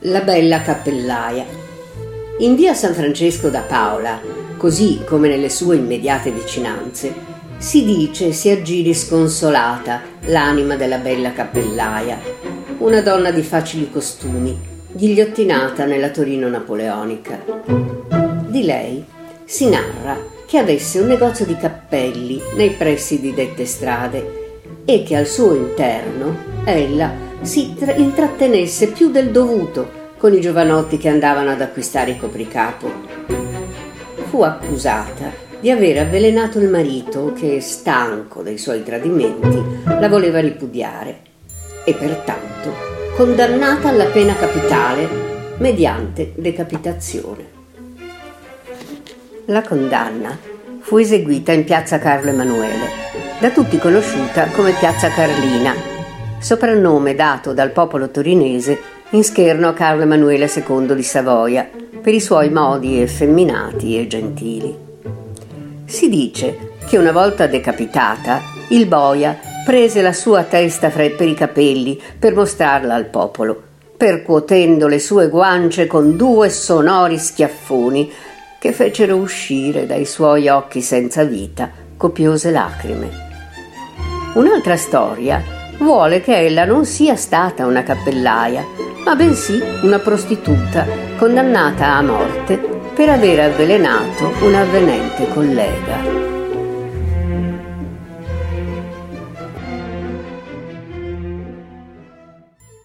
La bella cappellaia. In via San Francesco da Paola, così come nelle sue immediate vicinanze, si dice si aggiri sconsolata l'anima della bella cappellaia, una donna di facili costumi, ghigliottinata nella Torino napoleonica. Di lei si narra che avesse un negozio di cappelli nei pressi di dette strade e che al suo interno ella si tra- intrattenesse più del dovuto con i giovanotti che andavano ad acquistare il copricapo. Fu accusata di aver avvelenato il marito che, stanco dei suoi tradimenti, la voleva ripudiare e pertanto condannata alla pena capitale mediante decapitazione. La condanna fu eseguita in piazza Carlo Emanuele, da tutti conosciuta come piazza Carlina, soprannome dato dal popolo torinese in scherno a Carlo Emanuele II di Savoia per i suoi modi effeminati e gentili. Si dice che una volta decapitata, il boia prese la sua testa fra per i capelli per mostrarla al popolo, percuotendo le sue guance con due sonori schiaffoni che fecero uscire dai suoi occhi senza vita copiose lacrime. Un'altra storia vuole che ella non sia stata una cappellaia, ma bensì una prostituta condannata a morte per aver avvelenato un'avvenente collega.